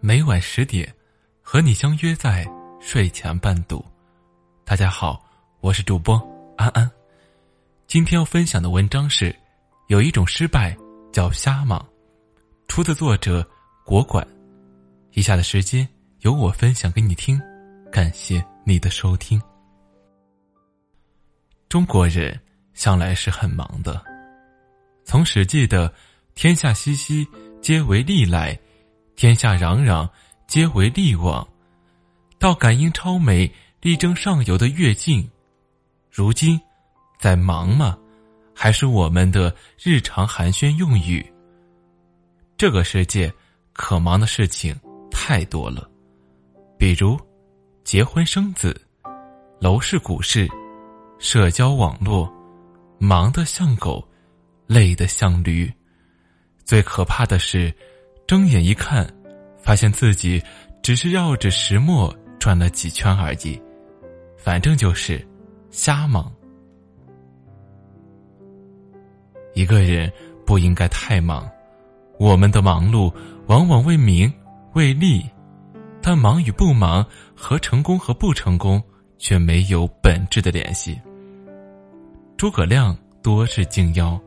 每晚十点，和你相约在睡前伴读。大家好，我是主播安安。今天要分享的文章是：有一种失败叫瞎忙，出自作者国管。以下的时间由我分享给你听，感谢你的收听。中国人向来是很忙的，从《史记》的“天下熙熙，皆为利来”。天下攘攘，皆为利往。到感应超美、力争上游的跃进，如今在忙吗？还是我们的日常寒暄用语？这个世界可忙的事情太多了，比如结婚生子、楼市股市、社交网络，忙得像狗，累得像驴。最可怕的是。睁眼一看，发现自己只是绕着石磨转了几圈而已，反正就是瞎忙。一个人不应该太忙，我们的忙碌往往为名为利，但忙与不忙和成功和不成功却没有本质的联系。诸葛亮多是敬妖，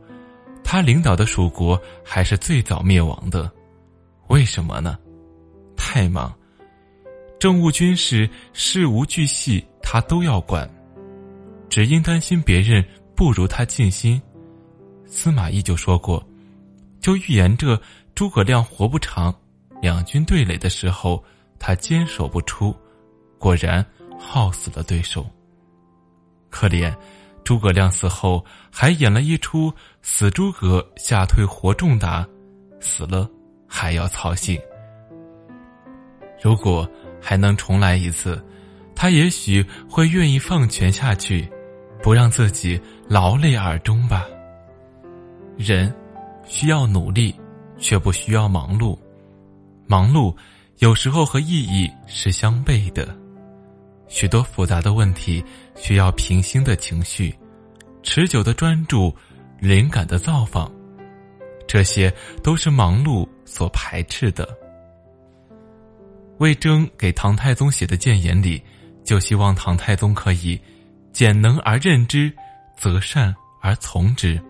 他领导的蜀国还是最早灭亡的。为什么呢？太忙，政务、军事、事无巨细，他都要管，只因担心别人不如他尽心。司马懿就说过，就预言着诸葛亮活不长。两军对垒的时候，他坚守不出，果然耗死了对手。可怜，诸葛亮死后还演了一出死诸葛吓退活仲达，死了。还要操心。如果还能重来一次，他也许会愿意放权下去，不让自己劳累而终吧。人需要努力，却不需要忙碌。忙碌有时候和意义是相悖的。许多复杂的问题需要平心的情绪，持久的专注，灵感的造访。这些都是忙碌所排斥的。魏征给唐太宗写的谏言里，就希望唐太宗可以简能而任之，择善而从之，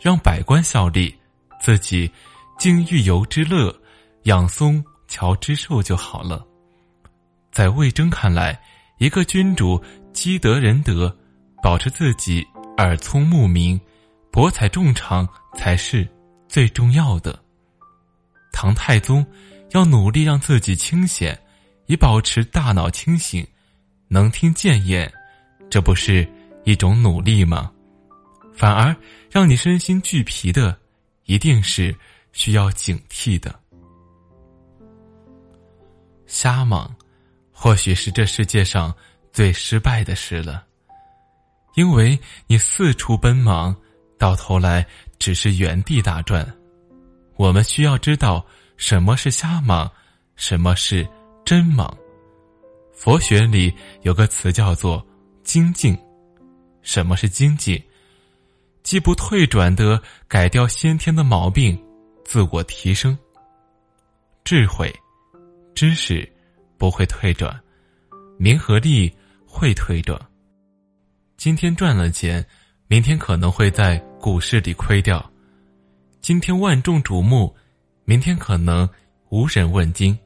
让百官效力，自己经御游之乐，养松乔之寿就好了。在魏征看来，一个君主积德仁德，保持自己耳聪目明，博采众长才是。最重要的，唐太宗要努力让自己清闲，以保持大脑清醒，能听谏言，这不是一种努力吗？反而让你身心俱疲的，一定是需要警惕的。瞎忙，或许是这世界上最失败的事了，因为你四处奔忙，到头来。只是原地打转，我们需要知道什么是瞎忙，什么是真忙。佛学里有个词叫做精进，什么是精进？既不退转的改掉先天的毛病，自我提升。智慧、知识不会退转，名和利会退转。今天赚了钱。明天可能会在股市里亏掉，今天万众瞩目，明天可能无人问津。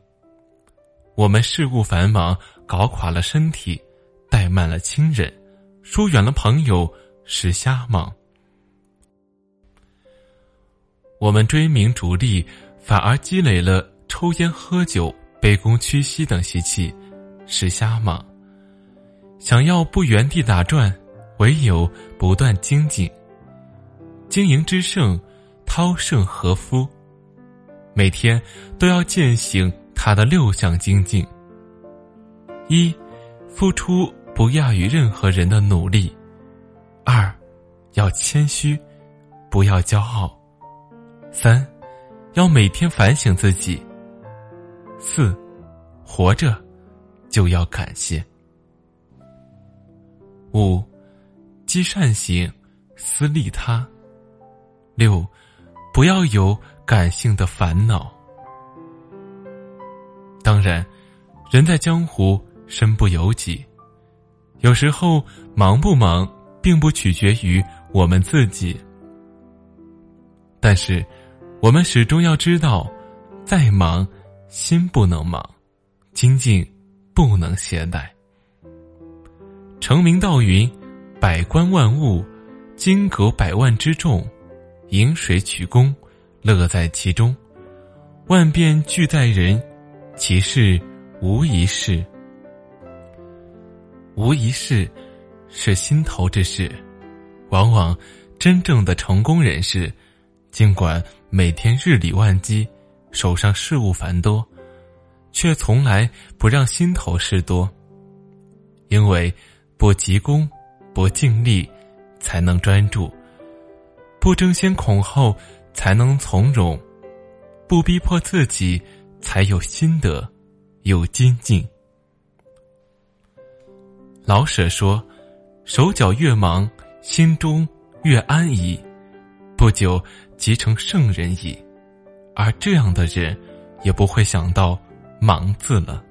我们事务繁忙，搞垮了身体，怠慢了亲人，疏远了朋友，是瞎忙。我们追名逐利，反而积累了抽烟喝酒、卑躬屈膝等习气，是瞎忙。想要不原地打转。唯有不断精进，经营之圣，韬盛和夫，每天都要践行他的六项精进：一、付出不亚于任何人的努力；二、要谦虚，不要骄傲；三、要每天反省自己；四、活着就要感谢；五。积善行，思利他。六，不要有感性的烦恼。当然，人在江湖，身不由己。有时候忙不忙，并不取决于我们自己。但是，我们始终要知道，再忙，心不能忙，精进不能懈怠。成名道云：“百官万物，金戈百万之众，饮水取功，乐在其中。万变俱在人，其事无一事。无一事，是心头之事。往往真正的成功人士，尽管每天日理万机，手上事务繁多，却从来不让心头事多，因为。”不急功，不尽力，才能专注；不争先恐后，才能从容；不逼迫自己，才有心得，有精进。老舍说：“手脚越忙，心中越安逸，不久即成圣人矣。”而这样的人，也不会想到“忙”字了。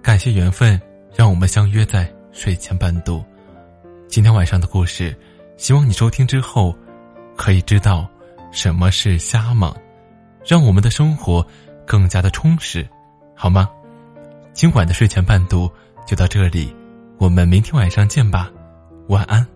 感谢缘分，让我们相约在睡前半读。今天晚上的故事，希望你收听之后，可以知道什么是瞎忙，让我们的生活更加的充实，好吗？今晚的睡前伴读就到这里，我们明天晚上见吧，晚安。